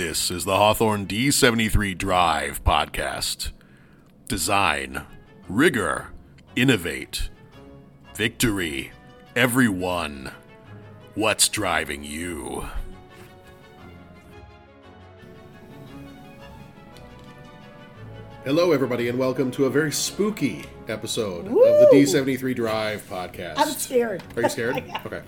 This is the Hawthorne D73 Drive podcast. Design, rigor, innovate, victory, everyone. What's driving you? Hello, everybody, and welcome to a very spooky episode of the D73 Drive podcast. I'm scared. Are you scared? Okay.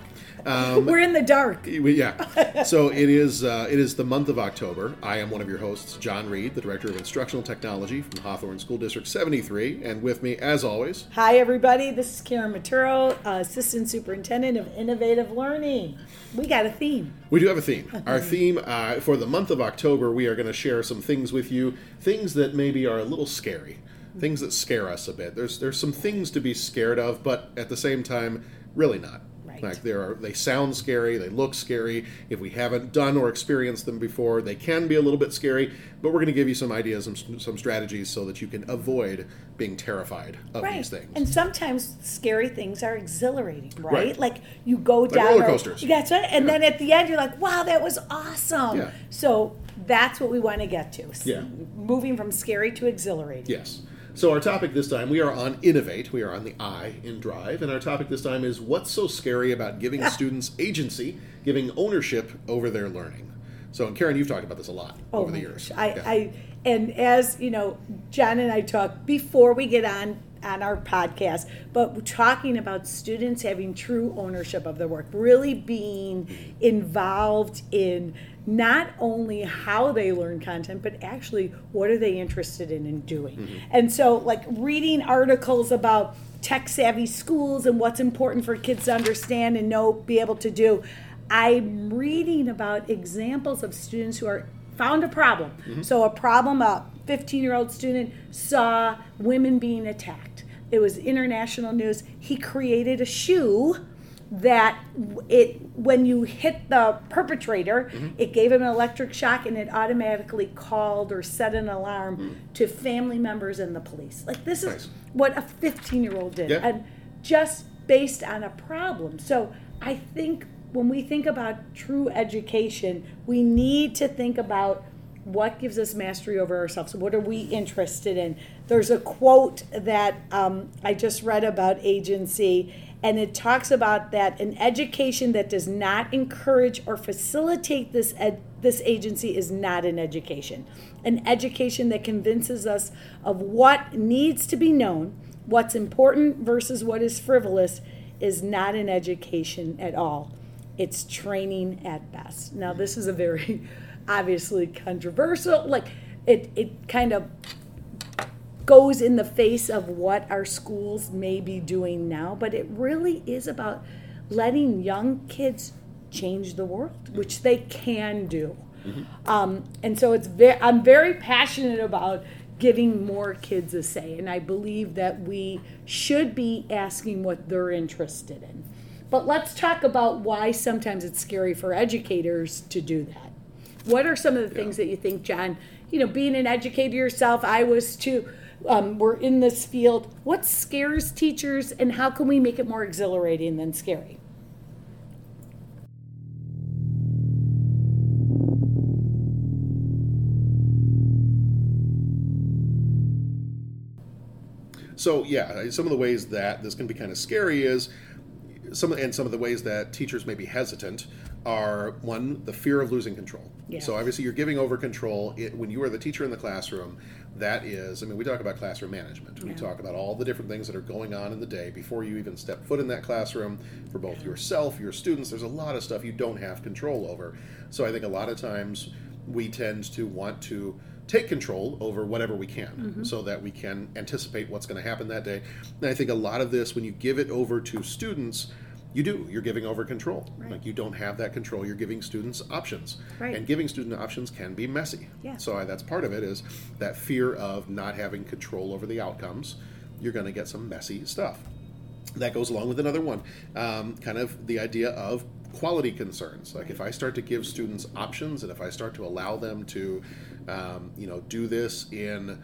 Um, We're in the dark. yeah. So it is. Uh, it is the month of October. I am one of your hosts, John Reed, the director of instructional technology from Hawthorne School District 73, and with me, as always, Hi, everybody. This is Karen Maturo, uh, Assistant Superintendent of Innovative Learning. We got a theme. we do have a theme. Our theme uh, for the month of October, we are going to share some things with you, things that maybe are a little scary, things that scare us a bit. There's there's some things to be scared of, but at the same time, really not. Right. Like there are, they sound scary, they look scary. If we haven't done or experienced them before, they can be a little bit scary. But we're going to give you some ideas and some strategies so that you can avoid being terrified of Right. these things. And sometimes scary things are exhilarating, right? Right. Like you go down roller coasters. That's right. And then at the end, you're like, wow, that was awesome. Yeah. So that's what we want to get to. Yeah. Moving from scary to exhilarating. Yes. So our topic this time, we are on innovate. We are on the I in drive, and our topic this time is what's so scary about giving students agency, giving ownership over their learning. So, and Karen, you've talked about this a lot oh, over the Oh years. I, Yeah. I and as you know, John and I talk before we get on on our podcast, but talking about students having true ownership of their work, really being involved in not only how they learn content, but actually what are they interested in and doing. Mm-hmm. And so, like reading articles about tech savvy schools and what's important for kids to understand and know, be able to do. I'm reading about examples of students who are found a problem. So a problem a 15 year old student saw women being attacked. It was international news. He created a shoe that it when you hit the perpetrator, mm-hmm. it gave him an electric shock and it automatically called or set an alarm mm-hmm. to family members and the police. Like this is Nice. what a 15 year old did. Yeah. And just based on a problem. So I think when we think about true education, we need to think about what gives us mastery over ourselves. What are we interested in? There's a quote that um, I just read about agency, and it talks about that an education that does not encourage or facilitate this ed- this agency is not an education. An education that convinces us of what needs to be known, what's important versus what is frivolous, is not an education at all. It's training at best. Now, this is a very obviously controversial, like it, it kind of goes in the face of what our schools may be doing now, but it really is about letting young kids change the world, which they can do. Um, and so it's very, I'm very passionate about giving more kids a say, and I believe that we should be asking what they're interested in. But let's talk about why sometimes it's scary for educators to do that. What are some of the things that you think, John? You know, being an educator yourself, I was too. Um, we're in this field. What scares teachers, and how can we make it more exhilarating than scary? So yeah, some of the ways that this can be kind of scary is some and some of the ways that teachers may be hesitant are one the fear of losing control. Yeah. So obviously you're giving over control it, when you are the teacher in the classroom. That is, I mean, we talk about classroom management. We talk about all the different things that are going on in the day before you even step foot in that classroom for both yourself, your students. There's a lot of stuff you don't have control over. So I think a lot of times we tend to want to take control over whatever we can mm-hmm. so that we can anticipate what's going to happen that day. And I think a lot of this, when you give it over to students, you do. You're giving over control. Right. Like you don't have that control. You're giving students options, Right. and giving student options can be messy. Yeah. So I, that's part of it is that fear of not having control over the outcomes. You're going to get some messy stuff. That goes along with another one, um, kind of the idea of quality concerns. Like if I start to give students options, and if I start to allow them to, um, you know, do this in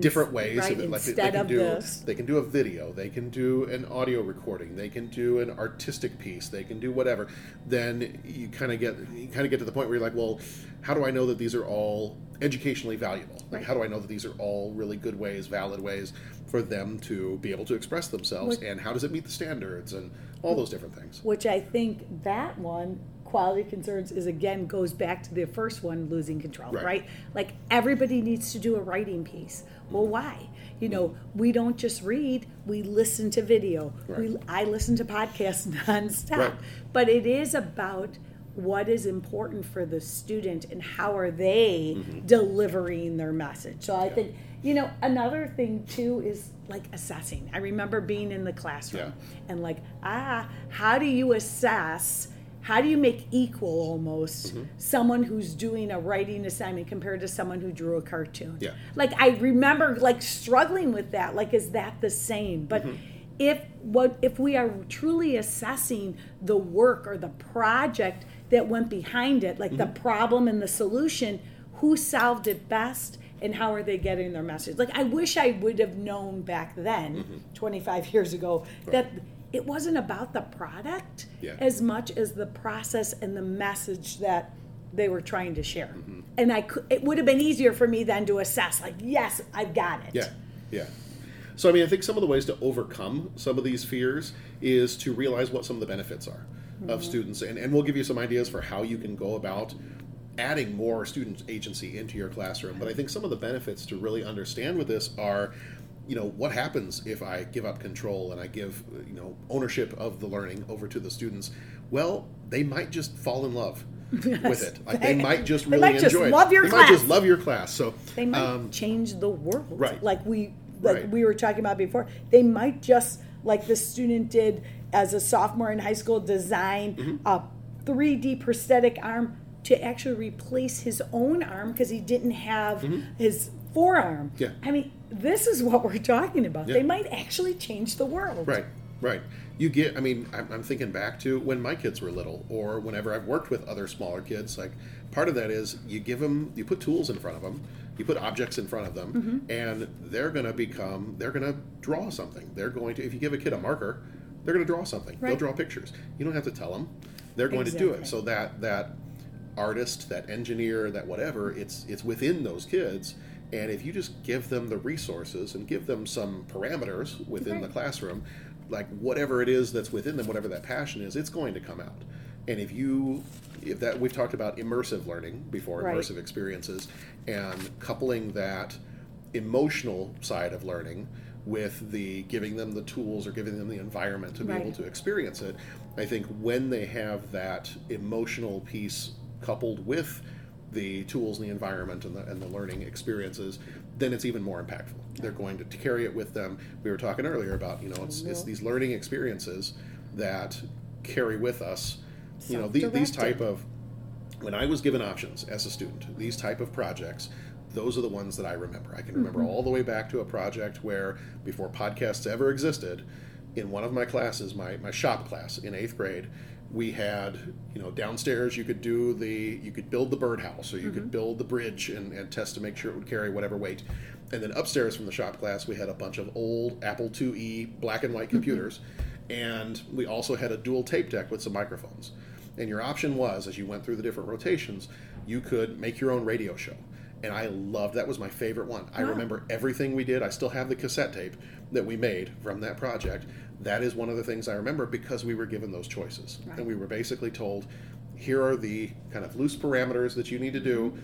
different ways. right, of it. Like they- instead they can of do. They can do a video. They can do an audio recording. They can do an artistic piece. They can do whatever. Then you kind of get you kind of get to the point where you're like, well, how do I know that these are all educationally valuable? Like, Right. how do I know that these are all really good ways, valid ways for them to be able to express themselves? What- And how does it meet the standards and all those different things? which I think that one quality concerns is again goes back to the first one losing control Right. right, like everybody needs to do a writing piece. Well why? You know we don't just read we listen to video. We, i listen to podcasts nonstop. Right. but it is about what is important for the student and how are they delivering their message. So i think you know another thing too is like assessing. I remember being in the classroom and like ah how do you assess how do you make equal almost Mm-hmm. someone who's doing a writing assignment compared to someone who drew a cartoon Yeah. like i remember like struggling with that like is that the same but Mm-hmm. if what if we are truly assessing the work or the project that went behind it like the Mm-hmm. problem and the solution who solved it best and how are they getting their message like i wish i would have known back then Mm-hmm. 25 years ago that it wasn't about the product Yeah. as much as the process and the message that they were trying to share Mm-hmm. and i could it would have been easier for me then to assess like yes i've got it Yeah, yeah. So I mean, I think some of the ways to overcome some of these fears is to realize what some of the benefits are of students, and, and we'll give you some ideas for how you can go about adding more student agency into your classroom. But I think some of the benefits to really understand with this are, you know, what happens if I give up control and I give you know ownership of the learning over to the students? Well, they might just fall in love with it. Like they might just They really might just enjoy it. love your they might just class. love your class. So they might um, change the world right. like we like Right. we were talking about before they might just like the student did as a sophomore in high school design Mm-hmm. a 3d prosthetic arm to actually replace his own arm because he didn't have his forearm. Yeah. i mean this is what we're talking about Yeah. they might actually change the world Right, right. You get, I mean, I'm, I'm thinking back to when my kids were little, or whenever I've worked with other smaller kids. Like, part of that is you give them, you put tools in front of them, you put objects in front of them, Mm-hmm. and they're going to become, they're going to draw something. They're going to, if you give a kid a marker, they're going to draw something. They'll draw pictures. You don't have to tell them. They're going to do it. So that that artist, that engineer, that whatever, it's it's within those kids. And if you just give them the resources and give them some parameters within the classroom, like whatever it is that's within them, whatever that passion is, it's going to come out. And if you, if that we've talked about immersive learning before, Right. immersive experiences, and coupling that emotional side of learning with the giving them the tools or giving them the environment to be able to experience it. I think when they have that emotional piece coupled with the tools and the environment and the, and the learning experiences, then it's even more impactful. They're going to, carry it with them. We were talking earlier about, you know, it's, it's these learning experiences that carry with us, you know, the, these type of, when I was given options as a student, these type of projects, those are the ones that I remember. I can remember mm-hmm. all the way back to a project where, before podcasts ever existed, in one of my classes, my, my shop class in eighth grade, we had, you know, downstairs you could do the, you could build the birdhouse or you could mm-hmm. build the bridge and, and test to make sure it would carry whatever weight. And then upstairs from the shop class, we had a bunch of old Apple IIe black and white mm-hmm. computers. And we also had a dual tape deck with some microphones. And your option was, as you went through the different rotations, you could make your own radio show. And I loved that was my favorite one. I remember everything we did. I still have the cassette tape that we made from that project. That is one of the things I remember because we were given those choices. And we were basically told, here are the kind of loose parameters that you need to do.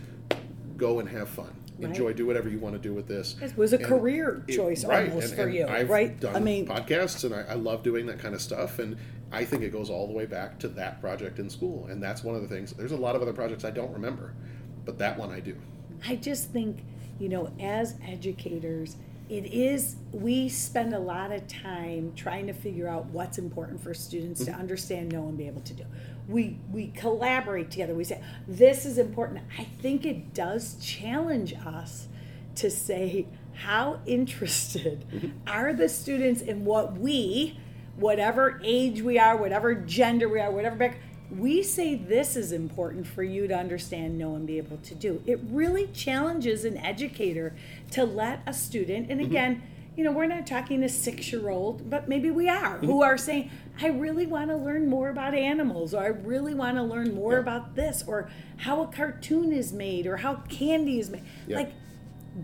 Go and have fun. Right. Enjoy, do whatever you want to do with this. It was a And career it- choice right, almost and- for and you, I've right? Done I mean, podcasts, and I, I love doing that kind of stuff. And I think it goes all the way back to that project in school. And that's one of the things. There's a lot of other projects I don't remember, but that one I do. I just think, you know, as educators, it is, we spend a lot of time trying to figure out what's important for students to mm-hmm. understand, know, and be able to do. We, we collaborate together. We say, this is important. I think it does challenge us to say, how interested mm-hmm. are the students in what we, whatever age we are, whatever gender we are, whatever back, we say this is important for you to understand, know, and be able to do. It really challenges an educator to let a student, and mm-hmm. again, you know, we're not talking a six year old, but maybe we are, who mm-hmm. are saying, I really want to learn more about animals, or I really want to learn more Yeah. about this, or how a cartoon is made, or how candy is made. Yeah. Like,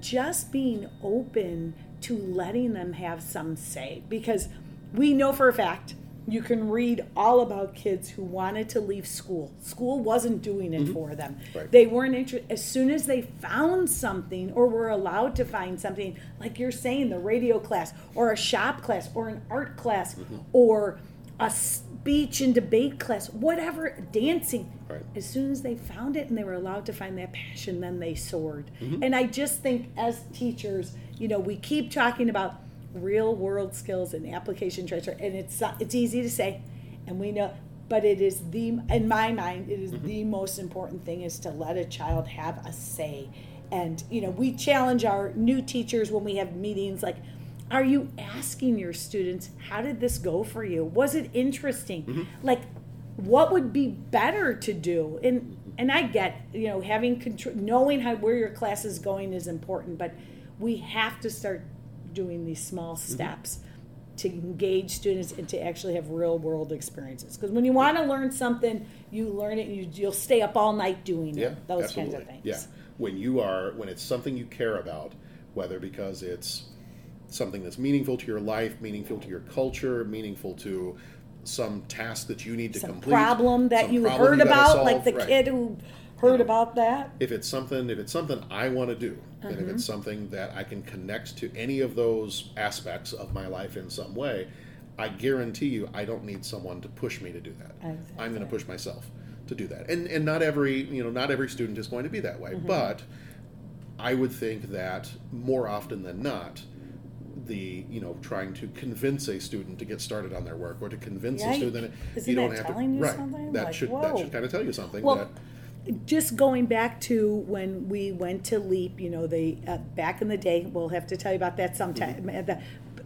just being open to letting them have some say because we know for a fact you can read all about kids who wanted to leave school. School wasn't doing it for them. Mm-hmm. Right. They weren't interested. As soon as they found something or were allowed to find something, like you're saying, the radio class or a shop class or an art class Mm-hmm. or a speech and debate class, whatever, dancing. Right. As soon as they found it and they were allowed to find that passion, then they soared. Mm-hmm. And I just think as teachers, you know, we keep talking about real world skills and application transfer, and it's it's easy to say, and we know, but it is the in my mind, it is Mm-hmm. the most important thing is to let a child have a say. And you know, we challenge our new teachers when we have meetings like are you asking your students how did this go for you was it interesting Mm-hmm. like what would be better to do and and i get you know having control knowing how where your class is going is important but we have to start doing these small Mm-hmm. steps to engage students and to actually have real world experiences. Because when you want to learn something you learn it and you, you'll stay up all night doing Yeah, it those absolutely. kinds of things. Yeah, when you are when it's something you care about, whether because it's something that's meaningful to your life, meaningful to your culture, meaningful to some task that you need to some complete, problem that you heard gotta about like the right. kid who heard about that. If it's something, if it's something I want to do, and if Mm-hmm. it's something that I can connect to any of those aspects of my life in some way, I guarantee you, I don't need someone to push me to do that. Exactly. I'm going to push myself to do that. And and not every you know not every student is going to be that way, Mm-hmm. but I would think that more often than not, the you know trying to convince a student to get started on their work or to convince a student that you don't have telling to you right something? that Like, should whoa. that should kind of tell you something Well, that just going back to when we went to Leap, you know, they uh, back in the day. We'll have to tell you about that sometime. Mm-hmm. The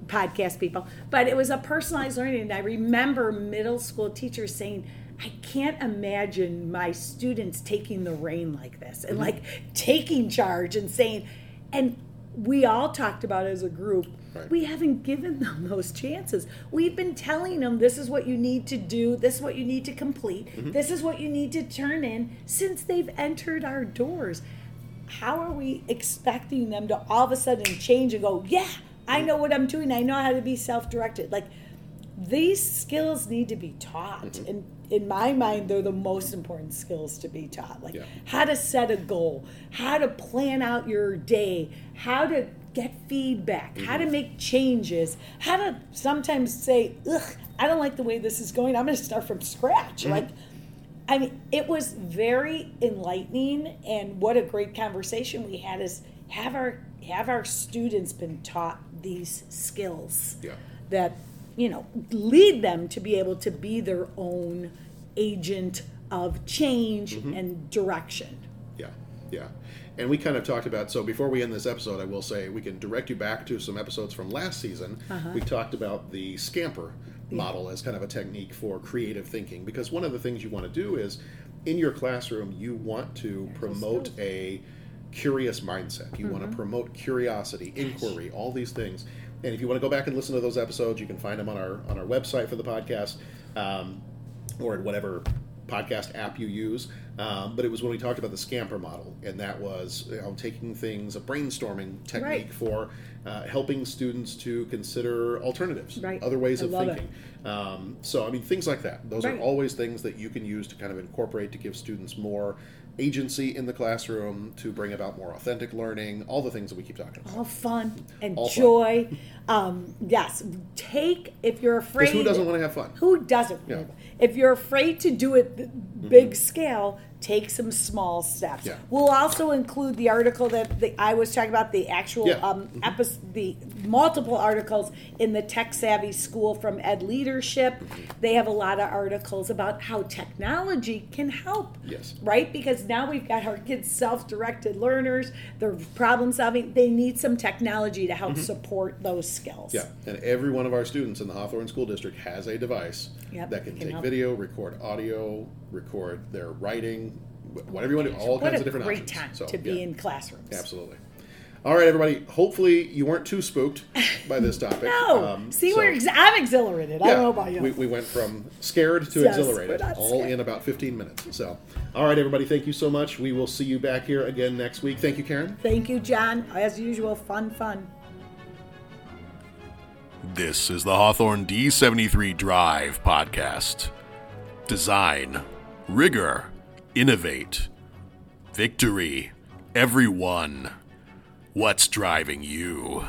podcast people, but it was a personalized learning, and I remember middle school teachers saying. I can't imagine my students taking the reign like this Mm-hmm. and like taking charge and saying, and we all talked about as a group, Right. we haven't given them those chances. We've been telling them this is what you need to do, this is what you need to complete, Mm-hmm. this is what you need to turn in since they've entered our doors. How are we expecting them to all of a sudden change and go, yeah, I know what I'm doing, I know how to be self directed? Like, these skills need to be taught. Mm-hmm. And in my mind, they're the most important skills to be taught. Like Yeah. how to set a goal, how to plan out your day, how to get feedback, how to Mm-hmm. make changes, how to sometimes say, ugh, I don't like the way this is going. I'm going to start from scratch. Mm-hmm. Like, I mean, it was very enlightening, and what a great conversation we had. Is have our have our students been taught these skills? Yeah. that you know lead them to be able to be their own agent of change Mm-hmm. and direction Yeah, yeah. And we kind of talked about, so before we end this episode, I will say we can direct you back to some episodes from last season. Uh-huh. We talked about the scamper model as kind of a technique for creative thinking because one of the things you want to do is in your classroom, you want to promote a curious mindset. You Mm-hmm. want to promote curiosity, inquiry, all these things. And if you want to go back and listen to those episodes, you can find them on our on our website for the podcast. Um, or in whatever podcast app you use. Um, but it was when we talked about the scamper model, and that was you know, taking things, a brainstorming technique Right. for uh, helping students to consider alternatives, Right. other ways I of thinking. Um, so, I mean, things like that. Those Right. are always things that you can use to kind of incorporate to give students more agency in the classroom, to bring about more authentic learning, all the things that we keep talking about. all fun and All fun. joy um, yes take if you're afraid Because who doesn't want to have fun? who doesn't Yeah. if you're afraid to do it big scale take some small steps Yeah. we'll also include the article that the, i was talking about the actual Yeah. um, epi- the multiple articles in the tech savvy school from ed leadership they have a lot of articles about how technology can help Yes. right because now we've got our kids self-directed learners. They're problem solving. They need some technology to help support those skills. Mm-hmm. Yeah, and every one of our students in the Hawthorne School District has a device Yep, that can, can take help. video, record audio, record their writing, whatever you want to do, all What kinds of different options. What a great time So, to be yeah, in classrooms. Absolutely. All right, everybody. Hopefully, you weren't too spooked by this topic. No, Um, see, so- we're ex- I'm exhilarated. I don't know about you. We, we went from scared to Yes, exhilarated, all scared. in about 15 minutes. So, all right, everybody, thank you so much. We will see you back here again next week. Thank you, Karen. Thank you, John. As usual, fun, fun. This is the Hawthorne D73 Drive podcast. Design, rigor, innovate, victory, everyone. What's driving you?